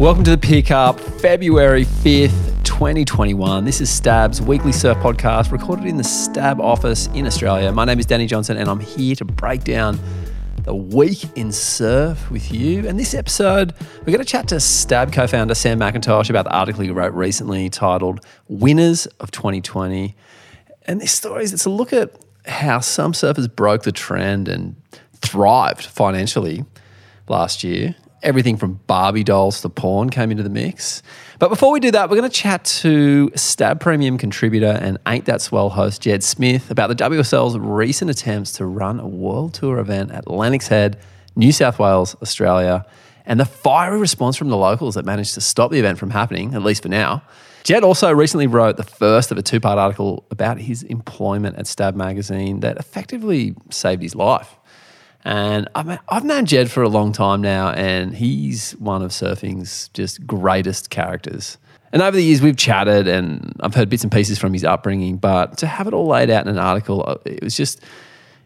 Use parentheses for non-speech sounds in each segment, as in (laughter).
Welcome to the pickup, February 5th, 2021. This is Stab's weekly surf podcast recorded in the Stab office in Australia. My name is Danny Johnson and I'm here to break down the week in surf with you. And this episode, we're going to chat to Stab co founder Sam McIntosh about the article he wrote recently titled Winners of 2020. And this story is it's a look at how some surfers broke the trend and thrived financially last year everything from Barbie dolls to porn came into the mix. But before we do that, we're going to chat to Stab Premium contributor and Ain't That Swell host Jed Smith about the WSL's recent attempts to run a world tour event at Lennox Head, New South Wales, Australia, and the fiery response from the locals that managed to stop the event from happening, at least for now. Jed also recently wrote the first of a two part article about his employment at Stab magazine that effectively saved his life. And I've known Jed for a long time now, and he's one of surfing's just greatest characters. And over the years, we've chatted, and I've heard bits and pieces from his upbringing. But to have it all laid out in an article, uh, it was just,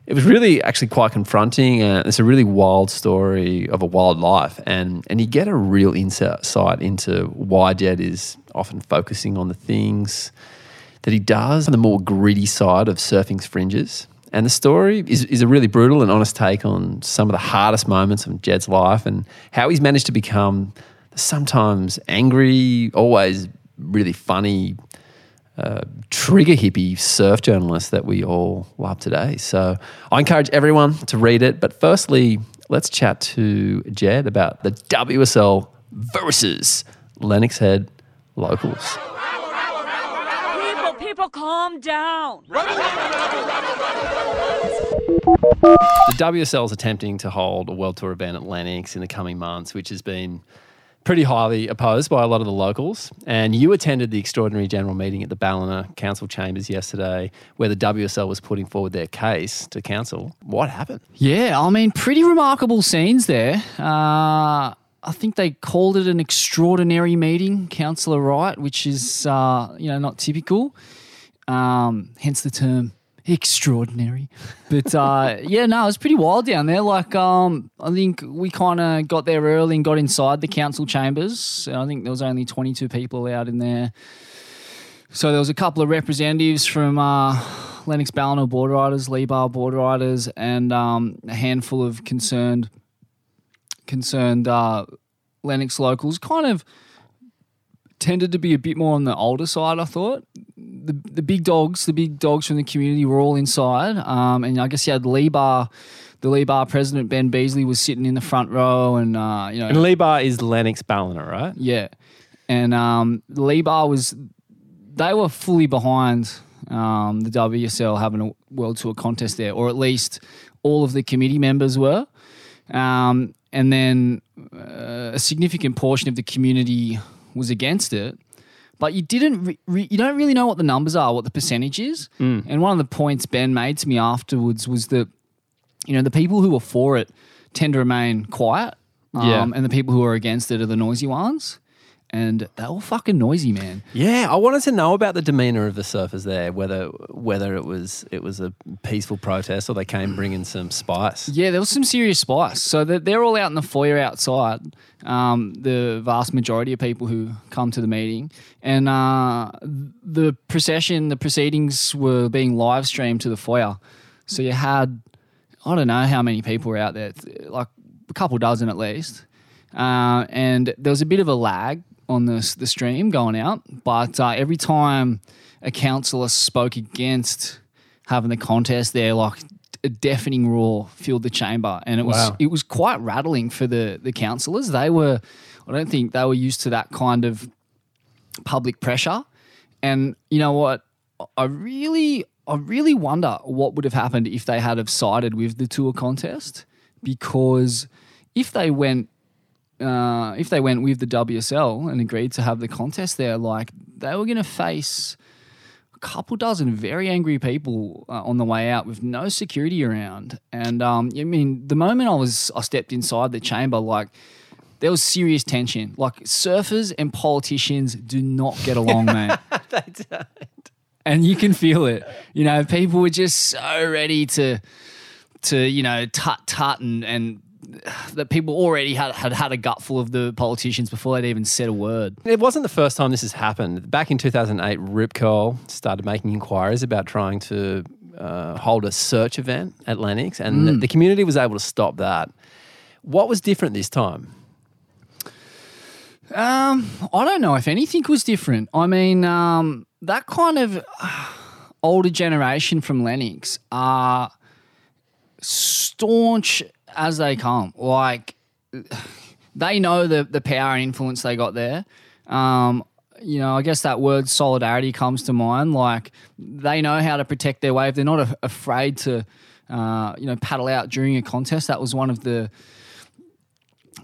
it was really actually quite confronting. And it's a really wild story of a wild life. And, and you get a real insight into why Jed is often focusing on the things that he does on the more gritty side of surfing's fringes. And the story is, is a really brutal and honest take on some of the hardest moments of Jed's life and how he's managed to become the sometimes angry, always really funny, uh, trigger hippie surf journalist that we all love today. So I encourage everyone to read it. But firstly, let's chat to Jed about the WSL versus Lennox Head locals people calm down. The WSL is attempting to hold a World Tour event at Lennox in the coming months, which has been pretty highly opposed by a lot of the locals. And you attended the extraordinary general meeting at the Ballina Council chambers yesterday, where the WSL was putting forward their case to council. What happened? Yeah, I mean, pretty remarkable scenes there. Uh, I think they called it an extraordinary meeting, Councillor Wright, which is uh, you know not typical. Um, hence the term extraordinary. But uh, (laughs) yeah, no, it was pretty wild down there. Like, um, I think we kind of got there early and got inside the council chambers. I think there was only 22 people allowed in there. So there was a couple of representatives from uh, Lennox Ballina board riders, Lee board riders, and um, a handful of concerned concerned uh, Lennox locals. Kind of tended to be a bit more on the older side. I thought the the big dogs, the big dogs from the community, were all inside, um, and I guess you had Lee Bar. The Lee Bar president Ben Beasley was sitting in the front row, and uh, you know, and Lee Bar is Lennox Ballina, right? Yeah, and um, Lee Bar was they were fully behind um, the WSL having a World Tour contest there, or at least all of the committee members were. Um, and then uh, a significant portion of the community was against it. But you didn't, re- re- you don't really know what the numbers are, what the percentage is. Mm. And one of the points Ben made to me afterwards was that, you know, the people who are for it tend to remain quiet. Um, yeah. And the people who are against it are the noisy ones and they're all fucking noisy, man. Yeah, I wanted to know about the demeanor of the surfers there, whether whether it was it was a peaceful protest or they came bringing some spice. Yeah, there was some serious spice. So they're all out in the foyer outside. Um, the vast majority of people who come to the meeting, and uh, the procession, the proceedings were being live streamed to the foyer. So you had, I don't know how many people were out there, like a couple dozen at least. Uh, and there was a bit of a lag on the, the stream going out, but uh, every time a councillor spoke against having the contest there, like a deafening roar filled the chamber, and it was wow. it was quite rattling for the the councillors. They were, I don't think they were used to that kind of public pressure, and you know what, I really I really wonder what would have happened if they had have sided with the tour contest, because if they went uh, if they went with the WSL and agreed to have the contest there, like they were going to face a couple dozen very angry people uh, on the way out with no security around. And um, I mean, the moment I was I stepped inside the chamber, like there was serious tension. Like surfers and politicians do not get along, man. (laughs) they don't. And you can feel it. You know, people were just so ready to to you know tut tut and and that people already had, had had a gutful of the politicians before they'd even said a word. It wasn't the first time this has happened. Back in 2008, Rip Curl started making inquiries about trying to uh, hold a search event at Lennox, and the, the community was able to stop that. What was different this time? Um, I don't know if anything was different. I mean, um, that kind of uh, older generation from Lennox are staunch as they come. Like they know the the power and influence they got there. Um, you know, I guess that word solidarity comes to mind. Like they know how to protect their wave. They're not a- afraid to, uh, you know, paddle out during a contest. That was one of the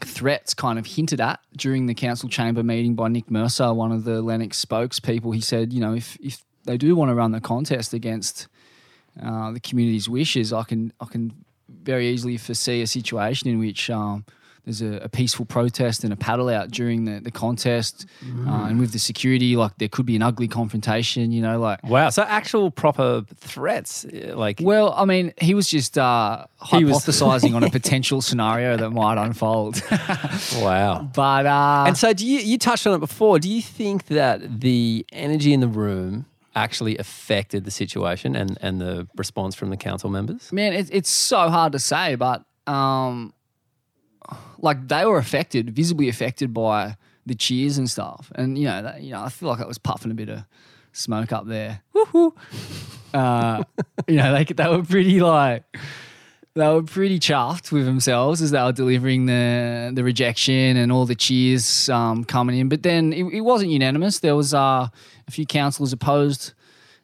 threats kind of hinted at during the council chamber meeting by Nick Mercer, one of the Lennox spokespeople. He said, you know, if if they do want to run the contest against uh, the community's wishes, I can I can very easily foresee a situation in which um, there's a, a peaceful protest and a paddle out during the, the contest, uh, and with the security, like there could be an ugly confrontation. You know, like Wow. So actual proper threats, uh, like well, I mean, he was just uh, hypothesizing on a (laughs) potential scenario that might unfold. (laughs) wow. but uh, And so, do you you touched on it before? Do you think that the energy in the room actually affected the situation and and the response from the council members? man, it, it's so hard to say, but um, like they were affected, visibly affected by the cheers and stuff, and you know, that, you know, I feel like I was puffing a bit of smoke up there. Woohoo! Uh, you know, they they were pretty like they were pretty chuffed with themselves as they were delivering the the rejection and all the cheers um, coming in. But then it, it wasn't unanimous. There was uh, a few councillors opposed,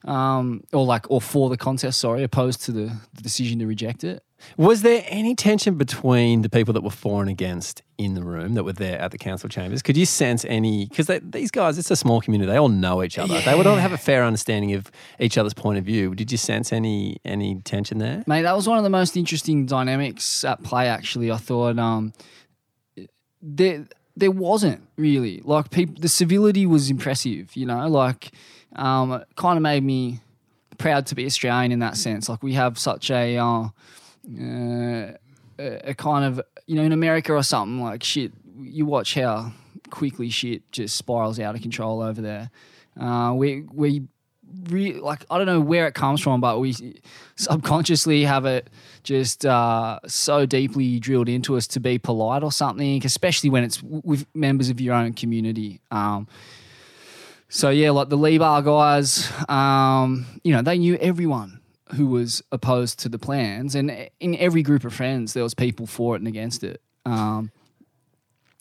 um, or like or for the contest. Sorry, opposed to the, the decision to reject it. Was there any tension between the people that were for and against in the room that were there at the council chambers? Could you sense any? Because these guys, it's a small community; they all know each other. They would all have a fair understanding of each other's point of view. Did you sense any any tension there? Mate, that was one of the most interesting dynamics at play. Actually, I thought um, there there wasn't really like people. The civility was impressive. You know, like um, kind of made me proud to be Australian in that sense. Like we have such a uh, uh, a kind of you know in America or something like shit. You watch how quickly shit just spirals out of control over there. Uh, we we like I don't know where it comes from, but we subconsciously have it just uh, so deeply drilled into us to be polite or something, especially when it's with members of your own community. Um, so yeah, like the Lebar guys, um, you know, they knew everyone who was opposed to the plans, and in every group of friends, there was people for it and against it. Um,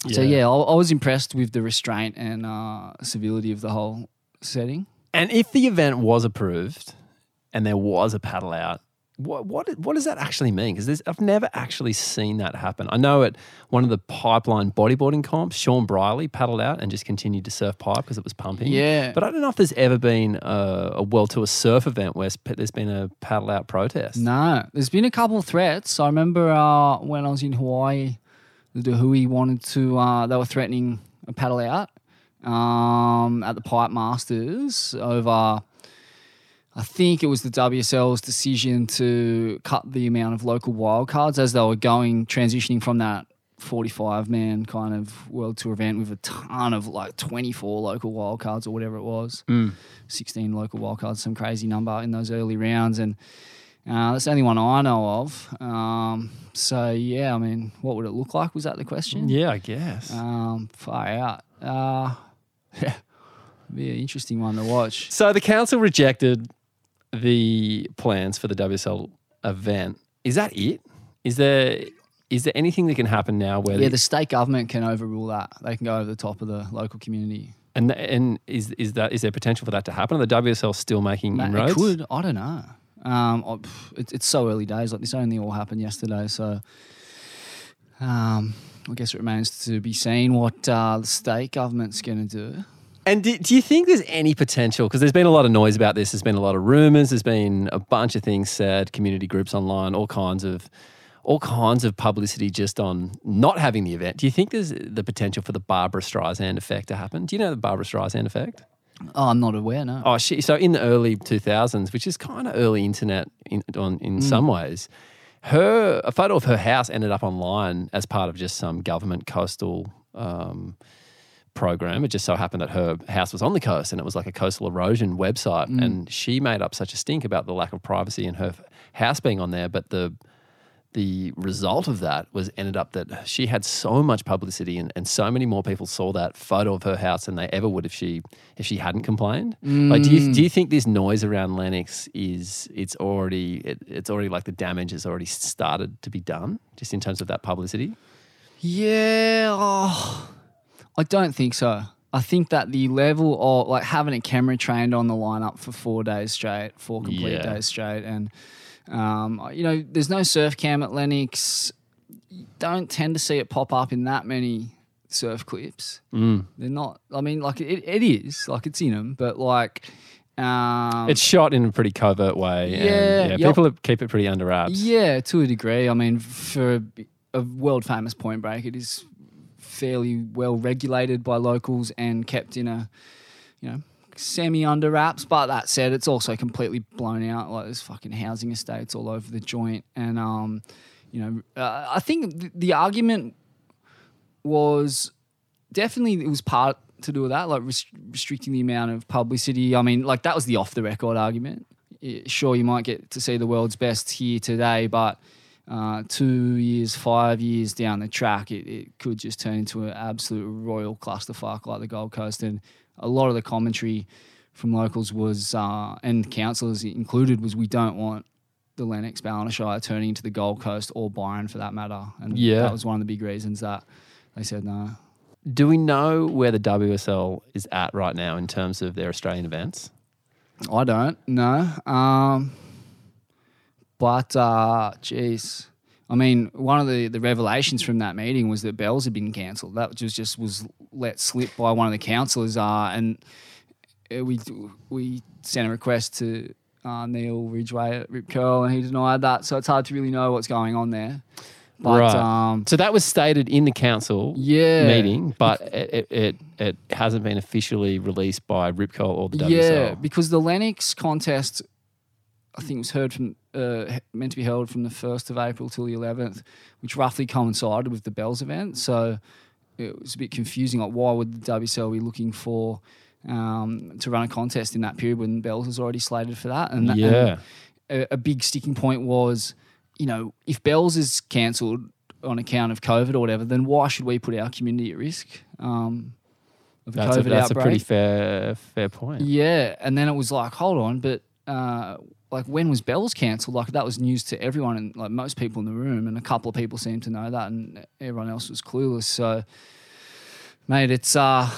So Yeah. yeah, I, I was impressed with the restraint and uh, civility of the whole setting. And if the event was approved and there was a paddle out, what what what does that actually mean? Because I've never actually seen that happen. I know at one of the pipeline bodyboarding comps, Sean Briley paddled out and just continued to surf pipe because it was pumping. Yeah. but I don't know if there's ever been a, a world tour surf event where there's been a paddle out protest. No, there's been a couple of threats. I remember uh, when I was in Hawaii, the Hui wanted to. Uh, they were threatening a paddle out um, at the Pipe Masters over. I think it was the WSL's decision to cut the amount of local wildcards as they were going transitioning from that 45 man kind of world tour event with a ton of like 24 local wildcards or whatever it was. 16 local wildcards, some crazy number in those early rounds. And uh, that's the only one I know of. Um, so, yeah, I mean, what would it look like? Was that the question? Yeah, I guess. Um, far out. Uh, (laughs) yeah, be an interesting one to watch. So the council rejected the plans for the WSL event. Is that it? Is there is there anything that can happen now where Yeah, the, the state government can overrule that. They can go over the top of the local community. and and is is that is there potential for that to happen? Are the WSL still making Mate, inroads? it could. I don't know. Um, it's it's so early days. Like this only all happened yesterday, so um, I guess it remains to be seen what uh, the state government's going to do. And do, do you think there's any potential? Because there's been a lot of noise about this. There's been a lot of rumors. There's been a bunch of things said, community groups online, all kinds of all kinds of publicity just on not having the event. Do you think there's the potential for the Barbra Streisand effect to happen? Do you know the Barbra Streisand effect? Oh, I'm not aware. No. Oh, she, so in the early 2000s, which is kind of early internet in, on, in some ways, her a photo of her house ended up online as part of just some government coastal um, program. It just so happened that her house was on the coast and it was like a coastal erosion website. Mm. And she made up such a stink about the lack of privacy in her house being on there. But the the result of that was ended up that she had so much publicity and, and so many more people saw that photo of her house than they ever would if she if she hadn't complained. Like do you mm. do you think this noise around Lennox is it's already it, it's already like the damage has already started to be done just in terms of that publicity? Yeah, oh, I don't think so. I think that the level of like having a camera trained on the lineup for four days straight, four complete Yeah. days straight, and um, you know, there's no surf cam at Lennox. You don't tend to see it pop up in that many surf clips. Mm. They're not. I mean, like it, it is like it's in them, but like. Um, It's shot in a pretty covert way. Yeah, and, yeah yep. people keep it pretty under wraps. Yeah, to a degree. I mean, for a world famous point break, it is fairly well regulated by locals and kept in a, you know, semi under wraps. But that said, it's also completely blown out. Like there's fucking housing estates all over the joint, and um, you know, uh, I think th- the argument was definitely it was part to do with that, like res- restricting the amount of publicity. I mean, like that was the off the record argument. Sure, you might get to see the world's best here today, but uh, two years, five years down the track, it, it could just turn into an absolute royal clusterfuck like the Gold Coast. And a lot of the commentary from locals was, uh, and councillors included, was we don't want the Lennox Ballina Shire turning into the Gold Coast or Byron for that matter. And Yeah. that was one of the big reasons that they said no. Do we know where the WSL is at right now in terms of their Australian events? I don't no. Um, but uh, geez, I mean, one of the, the revelations from that meeting was that Bells had been cancelled. That just just was let slip by one of the councillors, uh, and uh, we we sent a request to uh, Neil Ridgway at Rip Curl, and he denied that. So it's hard to really know what's going on there. But Right. um, So that was stated in the council yeah, meeting, but it, it, it, it hasn't been officially released by Rip Curl or the WSL. Yeah, because the Lennox contest, I think was heard from uh, meant to be held from the first of April till the eleventh, which roughly coincided with the Bells event. So it was a bit confusing. Like, why would the WSL be looking for um, to run a contest in that period when Bells was already slated for that? And that- yeah. and a, a big sticking point was, you know, if Bells is cancelled on account of COVID or whatever, then why should we put our community at risk? Um, of a That's, a, COVID that's a pretty fair fair point. Yeah, and then it was like, hold on, but uh, like when was Bells cancelled? Like that was news to everyone and like most people in the room, and a couple of people seemed to know that, and everyone else was clueless. So, mate, it's uh,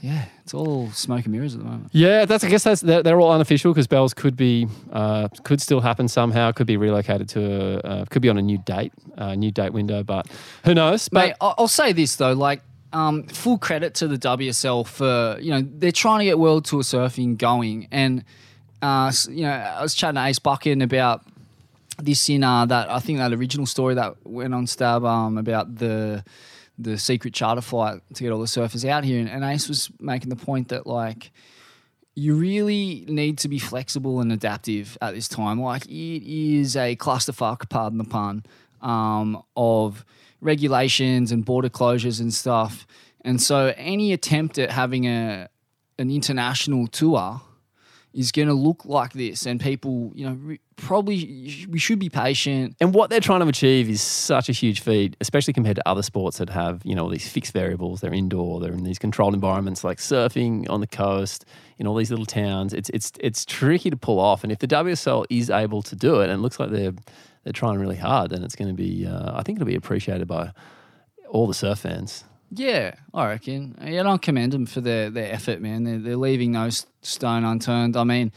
yeah, it's all smoke and mirrors at the moment. Yeah, that's. I guess that's they're, they're all unofficial because Bells could be uh, could still happen somehow. Could be relocated to a, uh, could be on a new date, uh, new date window. But who knows? But Mate, I'll say this though, like. Um, full credit to the WSL for you know they're trying to get World Tour surfing going, and uh, you know I was chatting to Ace Buchan about this in uh, that I think that original story that went on Stab um, about the the secret charter flight to get all the surfers out here, and, and Ace was making the point that like you really need to be flexible and adaptive at this time. Like it is a clusterfuck, pardon the pun, um, of regulations and border closures and stuff. And so any attempt at having a an international tour is going to look like this, and people, you know, probably we should be patient. and what they're trying to achieve is such a huge feat, especially compared to other sports that have you know these fixed variables. They're indoor. They're in these controlled environments like surfing on the coast in all these little towns. It's it's it's tricky to pull off. And if the WSL is able to do it, and it looks like they're they're trying really hard, then it's going to be. Uh, I think it'll be appreciated by all the surf fans. Yeah, I reckon. Yeah, and I commend them for their, their effort, man. They're, they're leaving no stone unturned. I mean,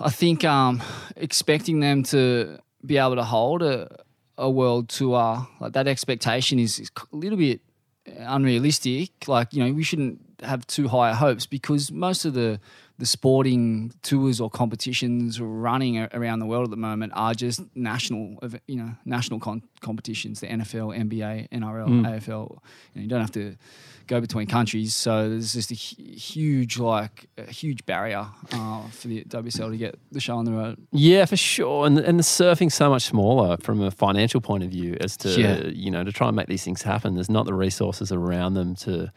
I think um, expecting them to be able to hold a, a world tour, like that expectation is, is a little bit unrealistic. Like, you know, we shouldn't have too high hopes because most of the the sporting tours or competitions running around the world at the moment are just national, you know, national con- competitions. The NFL, NBA, NRL, AFL. You, know, you don't have to go between countries, so there's just a huge, like, a huge barrier uh, for the WSL to get the show on the road. Yeah, for sure. And and the surfing's so much smaller from a financial point of view as to Yeah. you know to try and make these things happen. There's not the resources around them to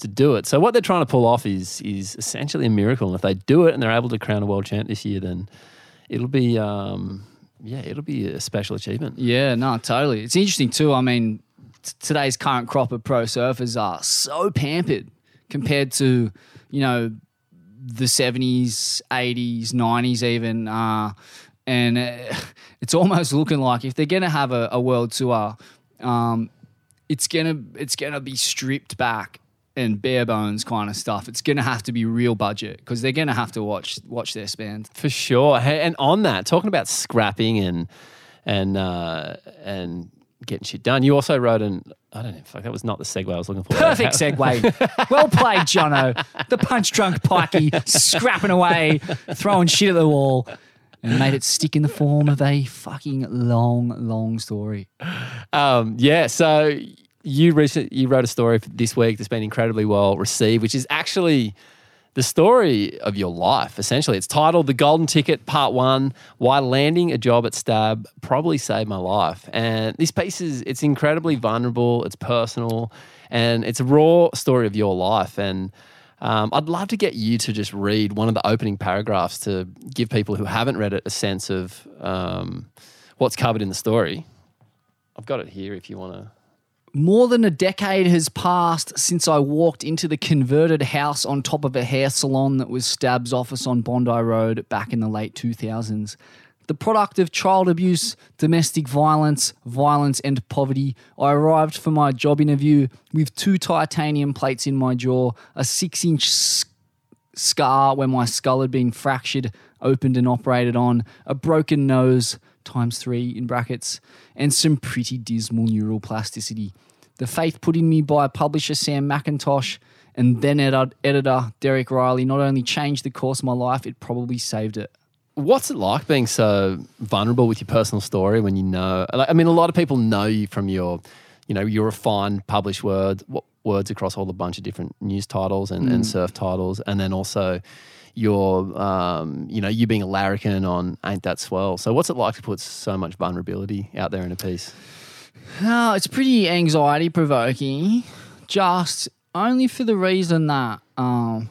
to do it. So what they're trying to pull off is is essentially a miracle. And if they do it and they're able to crown a world champ this year, then it'll be um, yeah, it'll be a special achievement. Yeah, no, totally. It's interesting too. I mean, t- today's current crop of pro surfers are so pampered compared to, you know, the 70s, 80s, 90s, even. Uh, and uh, (laughs) it's almost looking like if they're going to have a, a world tour, um, it's gonna it's gonna be stripped back and bare bones kind of stuff. It's gonna have to be real budget because they're gonna have to watch watch their spend. For sure. Hey, and on that, talking about scrapping and and uh, and getting shit done, you also wrote an I don't know, fuck, that was not the segue I was looking for. Perfect (laughs) segue. well played, Jono. The punch drunk pikey scrapping away, throwing shit at the wall, and made it stick in the form of a fucking long, long story. Um, yeah, so you recently you wrote a story this week that's been incredibly well received, which is actually the story of your life. Essentially, it's titled "The Golden Ticket, Part One: Why Landing a Job at Stab Probably Saved My Life." And this piece is it's incredibly vulnerable, it's personal, and it's a raw story of your life. And um, I'd love to get you to just read one of the opening paragraphs to give people who haven't read it a sense of um, what's covered in the story. I've got it here if you want to. More than a decade has passed since I walked into the converted house on top of a hair salon that was Stab's office on Bondi Road back in the late 2000s. The product of child abuse, domestic violence, violence, and poverty, I arrived for my job interview with two titanium plates in my jaw, a six inch scar where my skull had been fractured, opened, and operated on, a broken nose, times three in brackets, and some pretty dismal neural plasticity. The faith put in me by publisher Sam McIntosh and then edi- editor Derek Rielly not only changed the course of my life, it probably saved it. What's it like being so vulnerable with your personal story when you know? Like, I mean, a lot of people know you from your, you know, your refined published words, wo- words across all a bunch of different news titles and, and surf titles, and then also your, um, you know, you being a larrikin on "Ain't That Swell." So, what's it like to put so much vulnerability out there in a piece? Oh, it's pretty anxiety provoking, just only for the reason that um,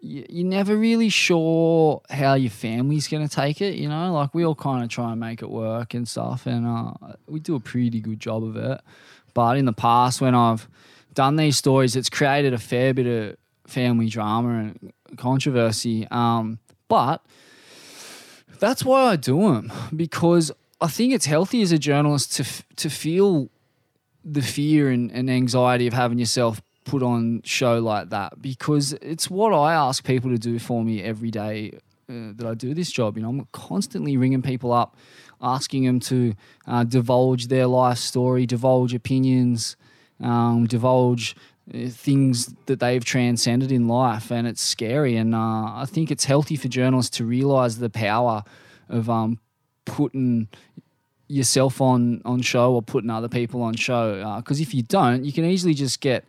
you, you're never really sure how your family's going to take it. You know, like we all kind of try and make it work and stuff, and uh, we do a pretty good job of it. But in the past, when I've done these stories, it's created a fair bit of family drama and controversy. Um, but that's why I do them because I think it's healthy as a journalist to to feel the fear and, and anxiety of having yourself put on show like that because it's what I ask people to do for me every day uh, that I do this job. You know, I'm constantly ringing people up, asking them to uh, divulge their life story, divulge opinions, um, divulge uh, things that they've transcended in life, and it's scary. And uh, I think it's healthy for journalists to realize the power of um, putting yourself on on show or putting other people on show. Because if you don't, you can easily just get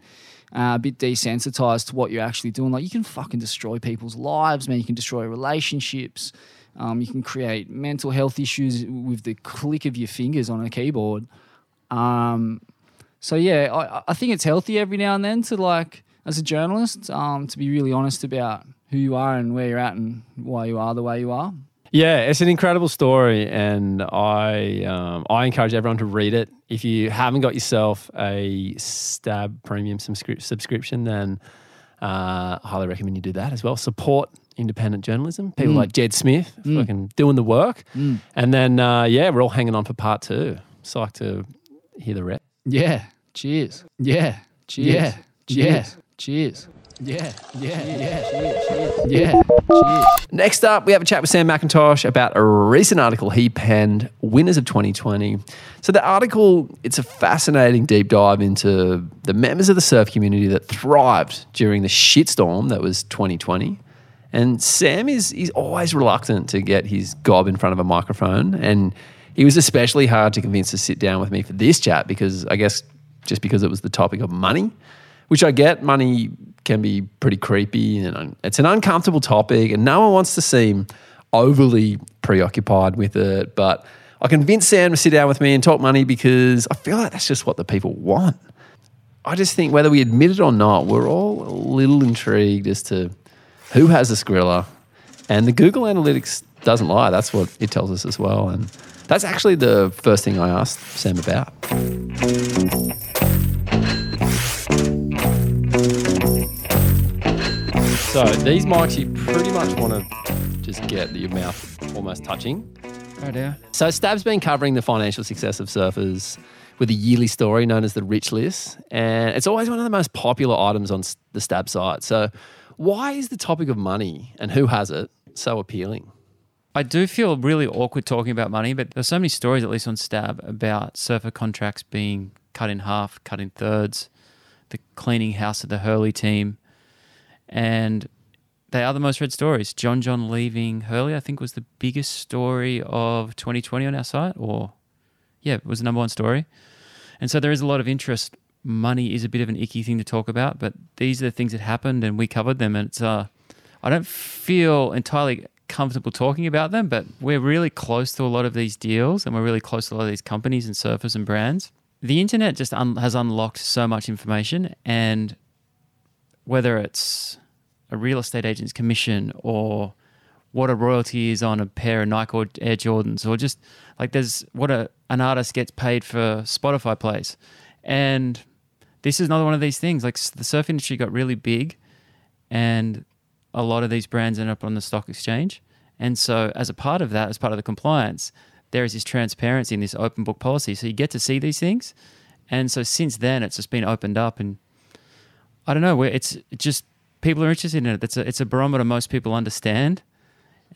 uh, a bit desensitized to what you're actually doing. Like you can fucking destroy people's lives, man. You can destroy relationships. Um, you can create mental health issues with the click of your fingers on a keyboard. Um, so yeah, I, I think it's healthy every now and then to like, as a journalist, um, to be really honest about who you are and where you're at and why you are the way you are. Yeah, it's an incredible story, and I um, I encourage everyone to read it. If you haven't got yourself a Stab Premium subscri- subscription, then uh, I highly recommend you do that as well. Support independent journalism. People like Jed Smith, fucking doing the work, and then uh, yeah, we're all hanging on for part two. Psyched to hear the rest. Yeah. Cheers. Yeah. Cheers. Yeah. Cheers. Cheers. Yeah, yeah, yeah. Yeah, cheers. Next up, we have a chat with Sam McIntosh about a recent article he penned, Winners of 2020. So the article, it's a fascinating deep dive into the members of the surf community that thrived during the shitstorm that was 2020. And Sam is he's always reluctant to get his gob in front of a microphone. And he was especially hard to convince to sit down with me for this chat because I guess just because it was the topic of money, which I get, money can be pretty creepy and it's an uncomfortable topic and no one wants to seem overly preoccupied with it. But I convinced Sam to sit down with me and talk money because I feel like that's just what the people want. I just think whether we admit it or not, we're all a little intrigued as to who has the Skrilla. And the Google Analytics doesn't lie. That's what it tells us as well. And that's actually the first thing I asked Sam about. So these mics, you pretty much want to just get your mouth almost touching. Right there. So Stab's been covering the financial success of surfers with a yearly story known as the Rich List, and it's always one of the most popular items on the Stab site. So why is the topic of money and who has it so appealing? I do feel really awkward talking about money, but there's so many stories, at least on Stab, about surfer contracts being cut in half, cut in thirds, the cleaning house of the Hurley team, and they are the most read stories. John John leaving Hurley, I think, was the biggest story of 2020 on our site, or yeah, it was the number one story. And so there is a lot of interest. Money is a bit of an icky thing to talk about, but these are the things that happened, and we covered them. And it's uh, I don't feel entirely comfortable talking about them, but we're really close to a lot of these deals, and we're really close to a lot of these companies and surfers and brands. The internet just un- has unlocked so much information, and whether it's a real estate agent's commission or what a royalty is on a pair of Nike or Air Jordans, or just like there's what a an artist gets paid for Spotify plays, and this is another one of these things. Like the surf industry got really big, and a lot of these brands end up on the stock exchange, and so as a part of that, as part of the compliance, there is this transparency and this open book policy. So you get to see these things, and so since then, it's just been opened up, and I don't know it's just people are interested in it. It's a it's a barometer most people understand,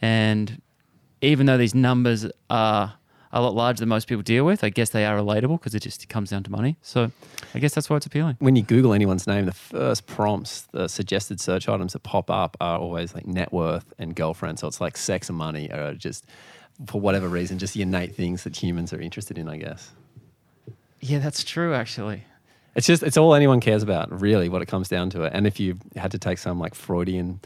and even though these numbers are a lot larger than most people deal with, I guess they are relatable because it just comes down to money. So I guess that's why it's appealing. When you Google anyone's name, the first prompts, the suggested search items that pop up are always like net worth and girlfriend. So it's like sex and money are just, for whatever reason, just the innate things that humans are interested in, I guess. Yeah, that's true. Actually, It's just it's all anyone cares about, really, what it comes down to it. And if you had to take some like Freudian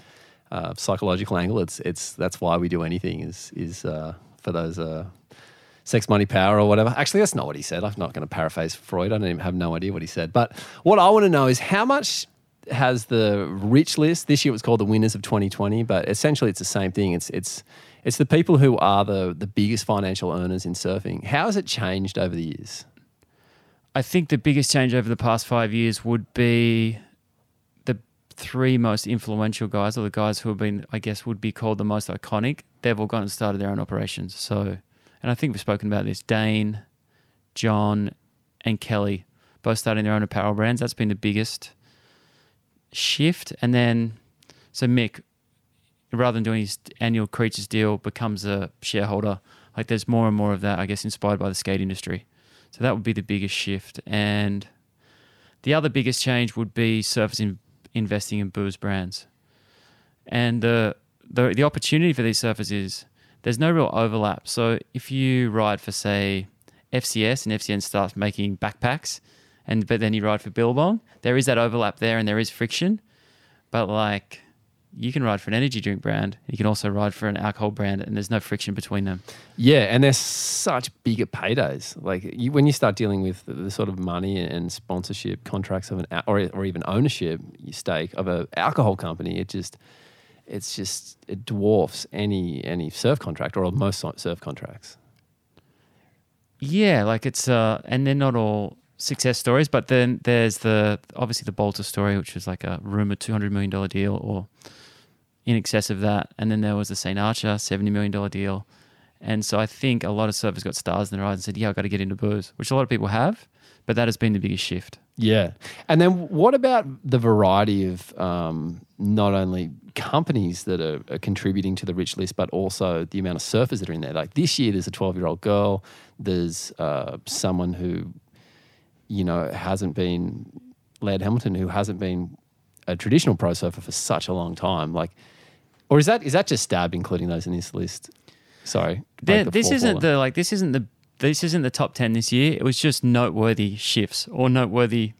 uh, psychological angle, it's it's that's why we do anything is is uh, for those uh, sex, money, power, or whatever. Actually, that's not what he said. I'm not going to paraphrase Freud. I don't even have no idea what he said. But what I want to know is how much has the rich list this year? It was called the winners of 2020, but essentially it's the same thing. It's it's it's the people who are the the biggest financial earners in surfing. How has it changed over the years? I think the biggest change over the past five years would be the three most influential guys, or the guys who have been, I guess, would be called the most iconic. They've all gone and started their own operations. So, and I think we've spoken about this. Dane, John, and Kelly both starting their own apparel brands. That's been the biggest shift. And then, so Mick, rather than doing his annual creatures deal, becomes a shareholder. Like there's more and more of that, I guess, inspired by the skate industry. So that would be the biggest shift. And the other biggest change would be surfers in, investing in booze brands. And the, the the opportunity for these surfers is there's no real overlap. So if you ride for say FCS and FCN starts making backpacks, and but then you ride for Billabong, there is that overlap there, and there is friction. But like you can ride for an energy drink brand, you can also ride for an alcohol brand, and there's no friction between them. Yeah, and they're such bigger paydays. Like you, when you start dealing with the, the sort of money and sponsorship contracts of an or or even ownership stake of an alcohol company, it just it's just it dwarfs any any surf contract or most surf contracts. Yeah, like it's uh, and they're not all success stories, but then there's the obviously the Balter story, which was like a rumored two hundred million dollar deal or in excess of that, and then there was the Saint Archer seventy million dollar deal, and so I think a lot of surfers got stars in their eyes and said, "Yeah, I got to get into booze," which a lot of people have, but that has been the biggest shift. Yeah. And then what about the variety of um, not only companies that are, are contributing to the rich list, but also the amount of surfers that are in there? Like this year, there's a 12 year old girl, there's uh, someone who, you know, hasn't been, Laird Hamilton, who hasn't been a traditional pro surfer for such a long time. Like, or is that is that just Stab including those in this list? Sorry. Like this isn't the like this isn't the this isn't the top ten this year. It was just noteworthy shifts or noteworthy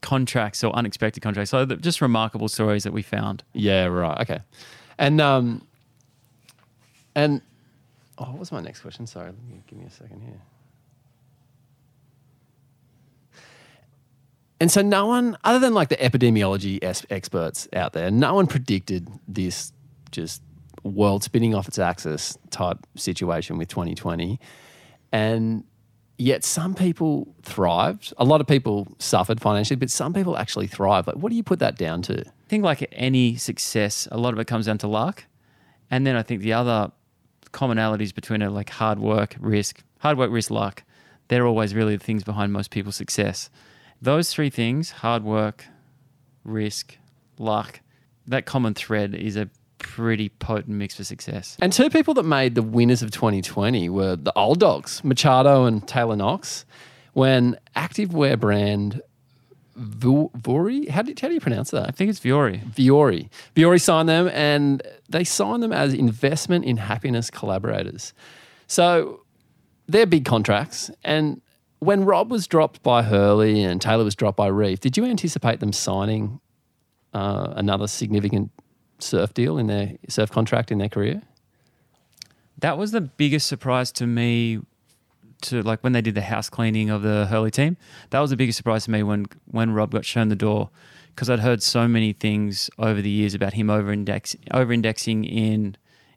contracts or unexpected contracts. So just remarkable stories that we found. Yeah, right. Okay. And um and oh, what was my next question? Sorry, me give me a second here. And so no one other than like the epidemiology experts out there, no one predicted this just world spinning off its axis type situation with 2020. And yet some people thrived. A lot of people suffered financially, but some people actually thrived. Like what do you put that down to? I think like any success, a lot of it comes down to luck. And then I think the other commonalities between it, like hard work, risk, hard work, risk, luck, they're always really the things behind most people's success. Those three things, hard work, risk, luck, that common thread is a pretty potent mix for success. And two people that made the winners of 2020 were the old dogs, Machado and Taylor Knox, when activewear brand Vori, how do, how do you pronounce that? I think it's Viore. Viore. Viore signed them and they signed them as investment in happiness collaborators. So they're big contracts. And when Rob was dropped by Hurley and Taylor was dropped by Reef, did you anticipate them signing uh, another significant surf deal in their surf contract in their career? That was the biggest surprise to me to like when they did the house cleaning of the Hurley team. That was the biggest surprise to me when when Rob got shown the door because I'd heard so many things over the years about him over index over indexing in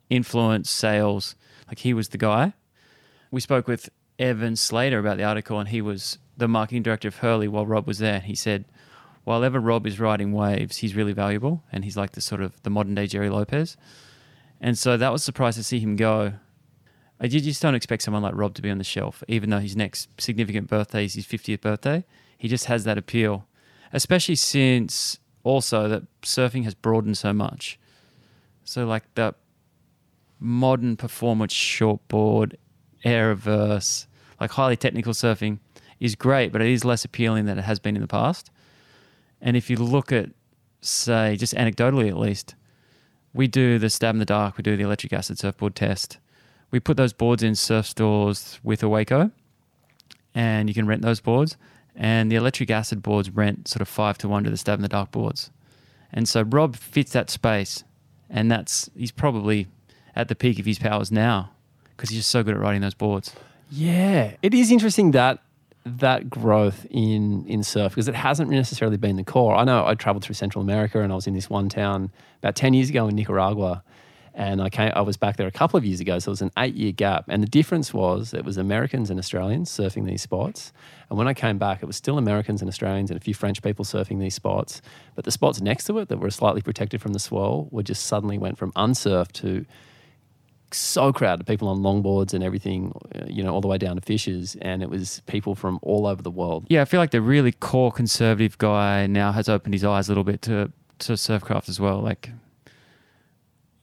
influence sales. Like he was the guy. We spoke with Evan Slater about the article and he was the marketing director of Hurley while Rob was there. He said while ever Rob is riding waves, he's really valuable and he's like the sort of the modern day Jerry Lopez. And so that was surprised to see him go. I just don't expect someone like Rob to be on the shelf, even though his next significant birthday is his 50th birthday. He just has that appeal, especially since also that surfing has broadened so much. So, like the modern performance shortboard, air reverse, like highly technical surfing is great, but it is less appealing than it has been in the past. And if you look at, say, just anecdotally at least, we do the stab in the dark, we do the electric acid surfboard test. We put those boards in surf stores with a Waco, and you can rent those boards. And the electric acid boards rent sort of five to one to the stab in the dark boards. And so Rob fits that space, and that's he's probably at the peak of his powers now because he's just so good at riding those boards. Yeah, it is interesting that that growth in in surf because it hasn't necessarily been the core. I know I traveled through Central America and I was in this one town about ten years ago in Nicaragua, and I came. I was back there a couple of years ago, so it was an eight year gap. And the difference was it was Americans and Australians surfing these spots, and when I came back, it was still Americans and Australians and a few French people surfing these spots. But the spots next to it that were slightly protected from the swell were just suddenly went from unsurfed to so crowded, people on longboards and everything, uh, you know, all the way down to fishers, and it was people from all over the world. Yeah, I feel like the really core conservative guy now has opened his eyes a little bit to to surfcraft as well. Like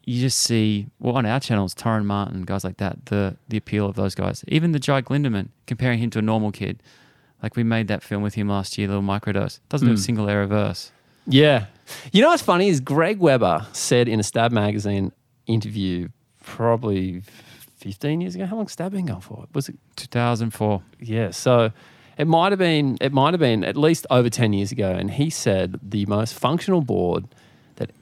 you just see well on our channels, Torren Martin, guys like that, the the appeal of those guys. Even the Jai Glindeman, comparing him to a normal kid. Like we made that film with him last year, little microdose. Doesn't do a Mm. single air reverse. Yeah, you know what's funny is Greg Webber said in a Stab magazine interview, probably fifteen years ago. How long that been going for? Was it 2004. Yeah, so it might have been it might have been at least over ten years ago, and he said the most functional board that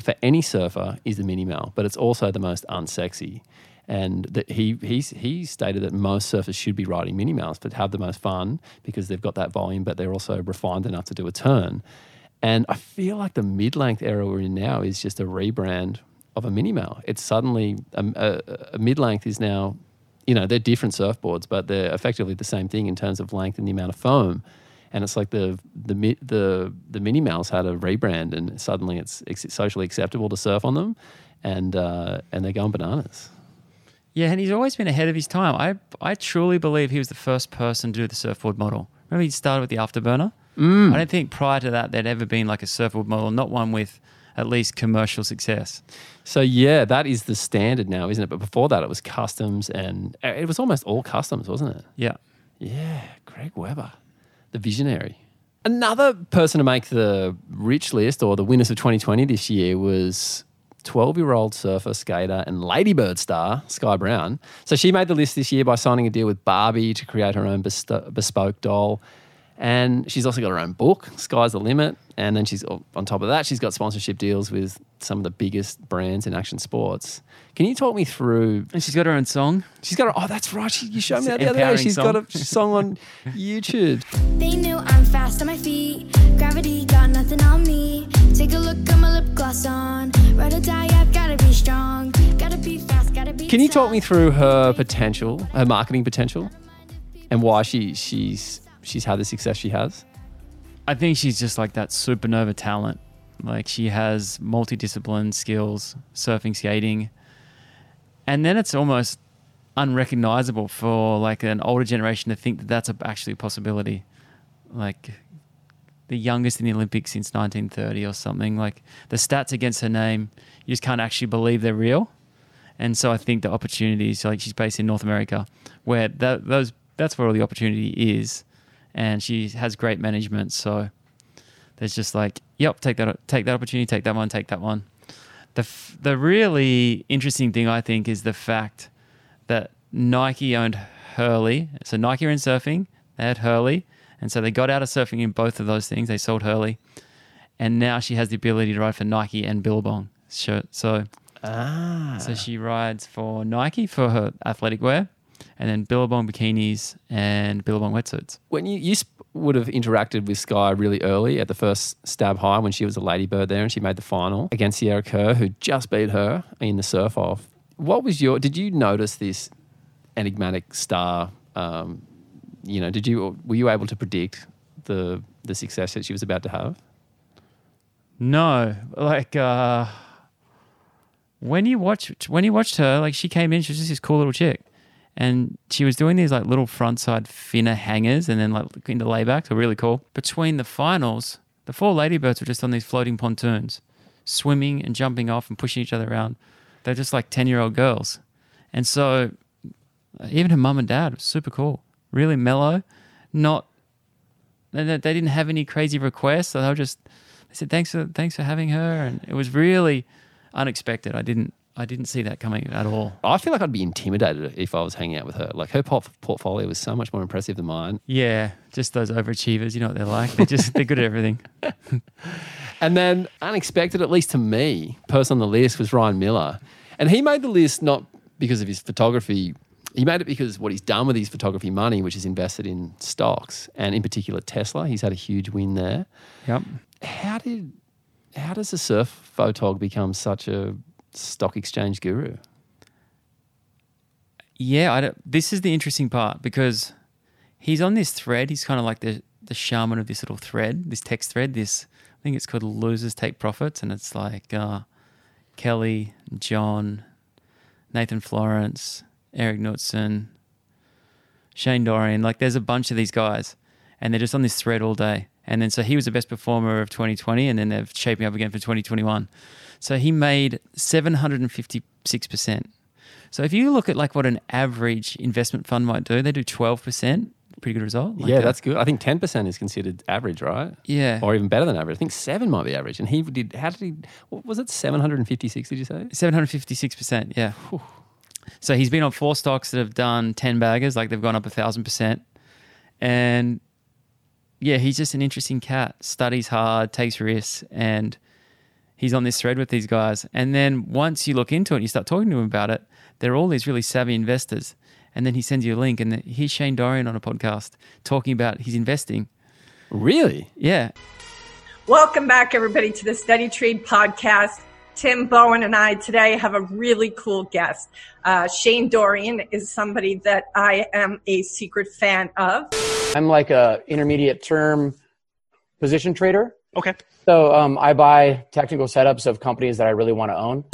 for any surfer is the mini mal, but it's also the most unsexy. And that he he he stated that most surfers should be riding mini mals to have the most fun because they've got that volume, but they're also refined enough to do a turn. And I feel like the mid length era we're in now is just a rebrand of a mini mal. It's suddenly a, a, a mid length is now you know, they're different surfboards, but they're effectively the same thing in terms of length and the amount of foam. And it's like the the the the mini mals had a rebrand, and suddenly it's, it's socially acceptable to surf on them, and uh, and they're going bananas. Yeah, and he's always been ahead of his time. I I truly believe he was the first person to do the surfboard model. Remember he started with the Afterburner. Mm. I don't think prior to that there'd ever been like a surfboard model, not one with at least commercial success. So yeah, that is the standard now, isn't it? But before that, it was customs, and uh, it was almost all customs, wasn't it? Yeah. Yeah, Greg Webber, the visionary. Another person to make the rich list or the winners of 2020 this year was 12 year old surfer, skater, and Ladybird star, Sky Brown. So she made the list this year by signing a deal with Barbie to create her own bespoke doll. And she's also got her own book, Sky's the Limit. And then she's on top of that, she's got sponsorship deals with some of the biggest brands in action sports. Can you talk me through? And she's got her own song. She's got. A, oh, that's right. She, you showed me that the other day. She's song. got a song on (laughs) YouTube. They knew I'm fast on my feet. Gravity got nothing on me. Take a look, got my lip gloss on. Ride or die, I've gotta be strong. Gotta be fast, gotta be. Can you talk me through her potential, her marketing potential, and why she she's she's had the success she has? I think she's just like that supernova talent. Like she has multidiscipline skills, surfing, skating, and then it's almost unrecognizable for like an older generation to think that that's actually a possibility. Like the youngest in the Olympics since 1930 or something. Like the stats against her name, you just can't actually believe they're real. And so I think the opportunities, like she's based in North America, where that those that's where all the opportunity is, and she has great management. So there's just like, yep, take that, take that opportunity, take that one, take that one. The f- the really interesting thing I think is the fact that Nike owned Hurley. So Nike are in surfing, they had Hurley, and so they got out of surfing in both of those things. They sold Hurley, and now she has the ability to ride for Nike and Billabong. So, so, ah. so she rides for Nike for her athletic wear, and then Billabong bikinis and Billabong wetsuits. When you you sp- would have interacted with Sky really early at the first stab high when she was a ladybird there and she made the final against Sierra Kerr, who just beat her in the surf off. What was your? Did you notice this enigmatic star? Um, you know, did you were you able to predict the the success that she was about to have? No, like uh, when you watch when you watched her, like she came in, she was just this cool little chick, and she was doing these like little frontside finner hangers and then like into laybacks, were really cool. Between the finals, the four ladybirds were just on these floating pontoons, swimming and jumping off and pushing each other around. They're just like ten year old girls, and so uh, even her mum and dad was super cool really mellow, not. They didn't have any crazy requests. So they were just. They said thanks for thanks for having her, and it was really unexpected. I didn't I didn't see that coming at all. I feel like I'd be intimidated if I was hanging out with her. Like her port- portfolio was so much more impressive than mine. Yeah, just those overachievers. You know what they're like. They're just they're good at everything. (laughs) and then unexpected, at least to me, person on the list was Ryan Miller, and he made the list not because of his photography he made it because what he's done with his photography money, which is invested in stocks and in particular Tesla. He's had a huge win there. Yep. How did how does a surf photog become such a stock exchange guru? Yeah, this is the interesting part because he's on this thread. He's kind of like the the shaman of this little thread, this text thread. This I think it's called "Losers Take Profits," and it's like uh, Kelly, John, Nathan Florence, Eric Knudsen, Shane Dorian. Like there's a bunch of these guys, and they're just on this thread all day. And then so he was the best performer of 2020, and then they're shaping up again for 2021. So he made 756%. So if you look at like what an average investment fund might do, they do 12%. Pretty good result. Like yeah, that's good. I think 10% is considered average, right? Yeah. Or even better than average. I think seven might be average. And he did, how did he, what was it 756, did you say? 756%, yeah. Whew. So he's been on four stocks that have done 10 baggers, like they've gone up a thousand percent. And yeah, he's just an interesting cat, studies hard, takes risks, and he's on this thread with these guys. And then once you look into it and you start talking to him about it, they're all these really savvy investors. And then he sends you a link, and here's Shane Dorian on a podcast talking about his investing. Really? Yeah. Welcome back, everybody, to the Steady Trade podcast. Tim Bohen and I today have a really cool guest. Uh, Shane Dorian is somebody that I am a secret fan of. I'm like a intermediate term position trader. Okay. So um, I buy technical setups of companies that I really want to own.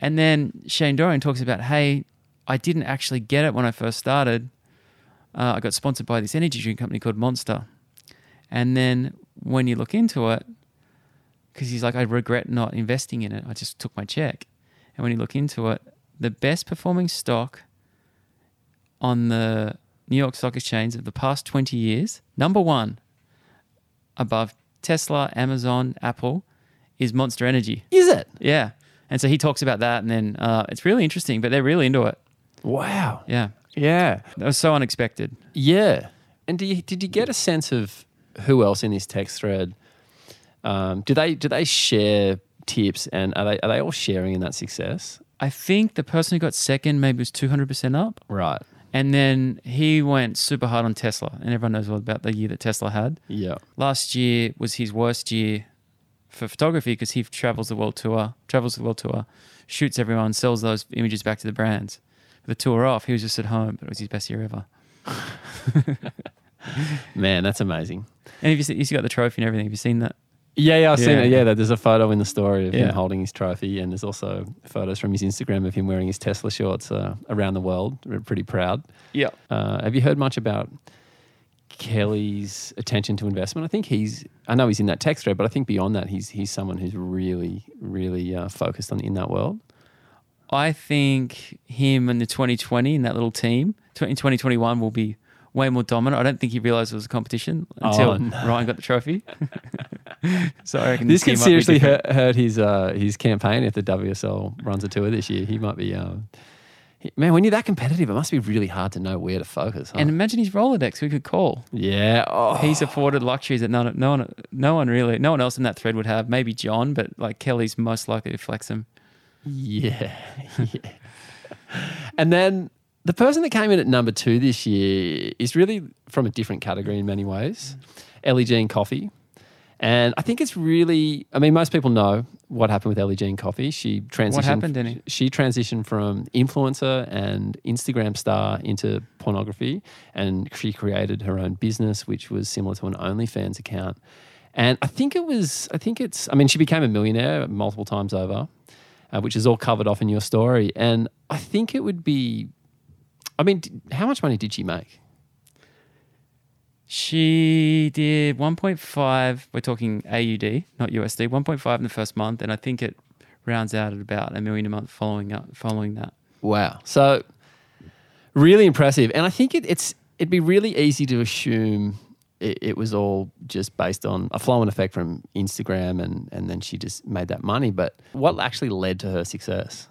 And then Shane Dorian talks about, hey, I didn't actually get it when I first started. Uh, I got sponsored by this energy drink company called Monster. And then when you look into it, because he's like, I regret not investing in it. I just took my check. And when you look into it, the best performing stock on the New York Stock Exchange of the past 20 years, number one, above Tesla, Amazon, Apple, is Monster Energy. Is it? Yeah. And so he talks about that, and then uh, it's really interesting, but they're really into it. Wow. Yeah. Yeah. That was so unexpected. Yeah. And do you, did you get a sense of who else in this text thread? Um, do they do they share tips and are they are they all sharing in that success? I think the person who got second maybe was 200% up. Right. And then he went super hard on Tesla, and everyone knows all about the year that Tesla had. Yeah. Last year was his worst year for photography because he travels the world tour, travels the world tour, shoots everyone, sells those images back to the brands. The tour off, he was just at home, but it was his best year ever. (laughs) Man, that's amazing. And have you seen, he's got the trophy and everything. Have you seen that? Yeah, yeah, I've seen Yeah. it. Yeah, there's a photo in the story of him holding his trophy, and there's also photos from his Instagram of him wearing his Tesla shorts uh, around the world. We're pretty proud. Yeah. Uh, have you heard much about Kelly's attention to investment? I think he's. I know he's in that text thread, but I think beyond that, he's he's someone who's really, really uh, focused on in that world. I think him and the 2020 and that little team, tw- in 2021 will be way more dominant. I don't think he realized it was a competition until Oh, no. Ryan got the trophy. (laughs) so I reckon This could seriously hurt, hurt his uh, his campaign if the WSL runs a tour this year. He might be. Um, he- man, when you're that competitive, it must be really hard to know where to focus. Huh? And imagine his Rolodex we could call. yeah, oh, He's afforded luxuries that none, no one, no one really, no one else in that thread would have. Maybe John, but like Kelly's most likely to flex him. Yeah. (laughs) yeah. and then the person that came in at number two this year is really from a different category in many ways Ellie Jean Coffey. And I think it's really, I mean, most people know what happened with Ellie Jean Coffey. She transitioned. What happened, Denny? She transitioned from influencer and Instagram star into pornography, and she created her own business, which was similar to an OnlyFans account. And I think it was, I think it's, I mean, she became a millionaire multiple times over, uh, which is all covered off in your story. And I think it would be, I mean, how much money did she make? She did 1.5, we're talking AUD, not USD, 1.5 in the first month. And I think it rounds out at about a million a month following up, following that. Wow. So really impressive. And I think it, it's it'd be really easy to assume it, it was all just based on a flow and effect from Instagram and, and then she just made that money. But what actually led to her success?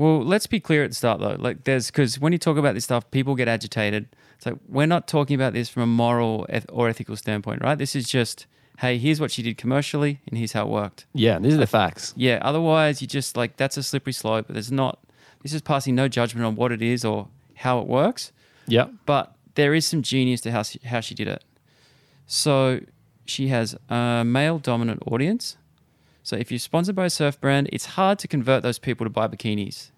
Well, let's be clear at the start though. Like, there's because when you talk about this stuff, people get agitated. It's like we're not talking about this from a moral or ethical standpoint, right? This is just, hey, here's what she did commercially, and here's how it worked. Yeah, these are the facts. Yeah. Otherwise, you just like that's a slippery slope. But there's not. This is passing no judgment on what it is or how it works. Yeah. But there is some genius to how she, how she did it. So she has a male dominant audience. So if you're sponsored by a surf brand, it's hard to convert those people to buy bikinis.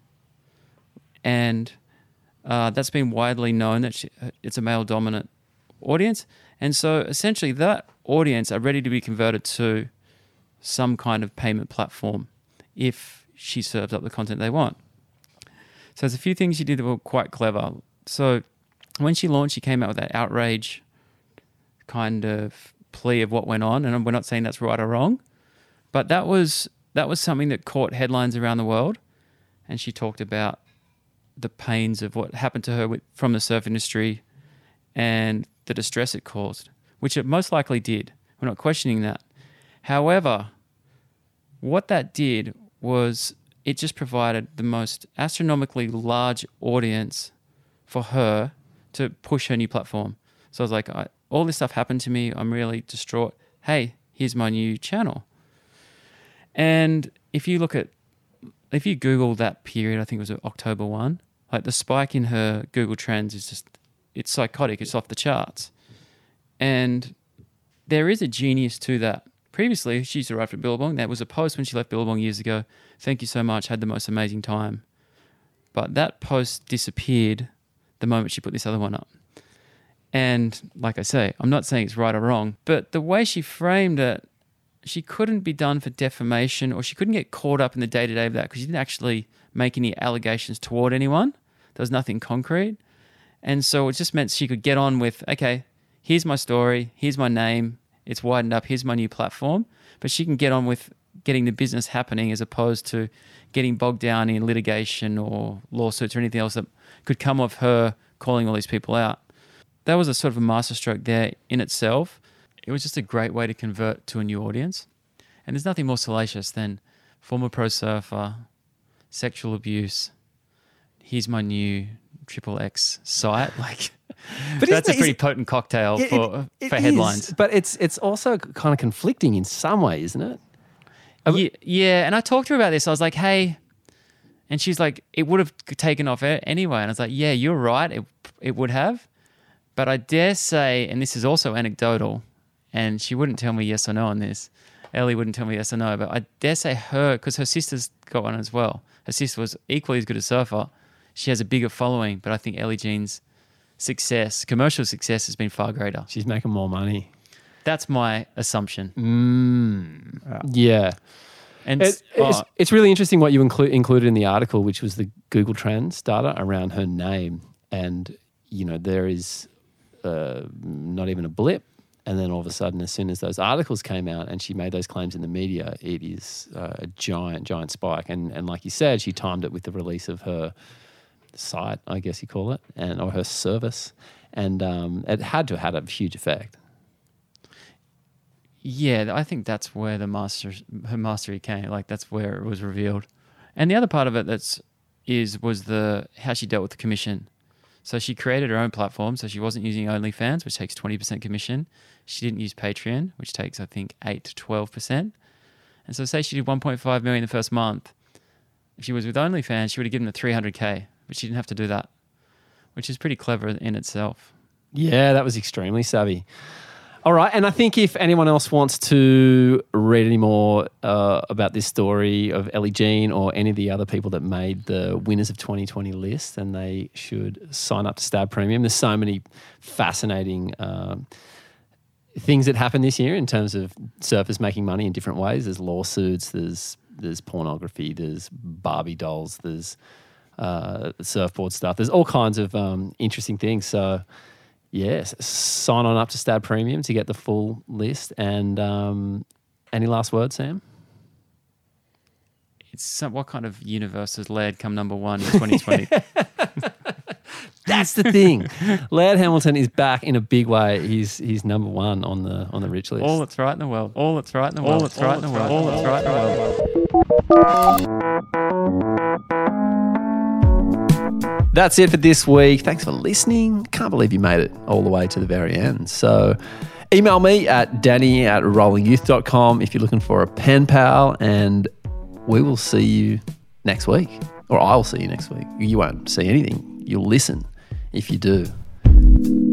And uh, that's been widely known that she, uh, it's a male dominant audience. And so essentially, that audience are ready to be converted to some kind of payment platform if she serves up the content they want. So there's a few things she did that were quite clever. So when she launched, she came out with that outrage kind of plea of what went on, and we're not saying that's right or wrong, but that was that was something that caught headlines around the world, and she talked about the pains of what happened to her with, from the surf industry and the distress it caused, which it most likely did. We're not questioning that. However, what that did was it just provided the most astronomically large audience for her to push her new platform. So I was like, I, all this stuff happened to me. I'm really distraught. Hey, here's my new channel. And if you look at, if you Google that period, I think it was October 1, like the spike in her Google Trends is just, it's psychotic. It's off the charts. And there is a genius to that. Previously, she used to write Billabong. That was a post when she left Billabong years ago. Thank you so much. Had the most amazing time. But that post disappeared the moment she put this other one up. And like I say, I'm not saying it's right or wrong, but the way she framed it, she couldn't be done for defamation or she couldn't get caught up in the day to day of that because she didn't actually make any allegations toward anyone. There was nothing concrete. And so it just meant she could get on with, okay, here's my story, here's my name, it's widened up, here's my new platform. But she can get on with getting the business happening as opposed to getting bogged down in litigation or lawsuits or anything else that could come of her calling all these people out. That was a sort of a masterstroke there in itself. It was just a great way to convert to a new audience. And there's nothing more salacious than former pro surfer, sexual abuse. Here's my new triple X site. (laughs) Like, But that's a pretty is- potent cocktail It- for it- for headlines. is, but it's it's also kind of conflicting in some way, isn't it? Yeah, yeah, and I talked to her about this. I was like, "Hey," and she's like, "It would have taken off anyway." And I was like, "Yeah, you're right. It it would have." But I dare say, and this is also anecdotal, and she wouldn't tell me yes or no on this. Ellie wouldn't tell me yes or no, but I dare say her because her sister's got one as well. Her sister was equally as good a surfer. She has a bigger following, but I think Ellie Jean's success, commercial success, has been far greater. She's making more money. That's my assumption. Yeah. And It, s- it's, oh, it's really interesting what you include, included in the article, which was the Google Trends data around her name. And, you know, there is uh, not even a blip. And then all of a sudden, as soon as those articles came out and she made those claims in the media, it is uh, a giant, giant spike. And, and like you said, she timed it with the release of her site, I guess you call it, and or her service. And um, it had to have had a huge effect. Yeah, I think that's where the master her mastery came. Like that's where it was revealed. And the other part of it that's is was the how she dealt with the commission. So she created her own platform. So she wasn't using OnlyFans, which takes twenty percent commission. She didn't use Patreon, which takes I think eight to twelve percent. And so say she did one point five million the first month. If she was with OnlyFans, she would have given the three hundred k, but she didn't have to do that, which is pretty clever in itself. Yeah, that was extremely savvy. All right, and I think if anyone else wants to read any more uh, about this story of Ellie Jean or any of the other people that made the winners of 2020 list, then they should sign up to Stab Premium. There's so many fascinating um, things that happened this year in terms of surfers making money in different ways. There's lawsuits, there's there's pornography, there's Barbie dolls, there's uh, surfboard stuff. There's all kinds of um, interesting things. So yes, sign on up to Stab Premium to get the full list. And um, any last words, Sam? It's some, what kind of universe has led come number one in 2020? (laughs) That's the thing. Laird Hamilton is back in a big way. He's he's number one on the on the rich list. All that's right in the world. All that's right in the world. All that's right in the world. All that's right in the world. That's it for this week. Thanks for listening. Can't believe you made it all the way to the very end. So email me at danny at rollingyouth.com if you're looking for a pen pal, and we will see you next week. Or I will see you next week. You won't see anything. You'll listen if you do.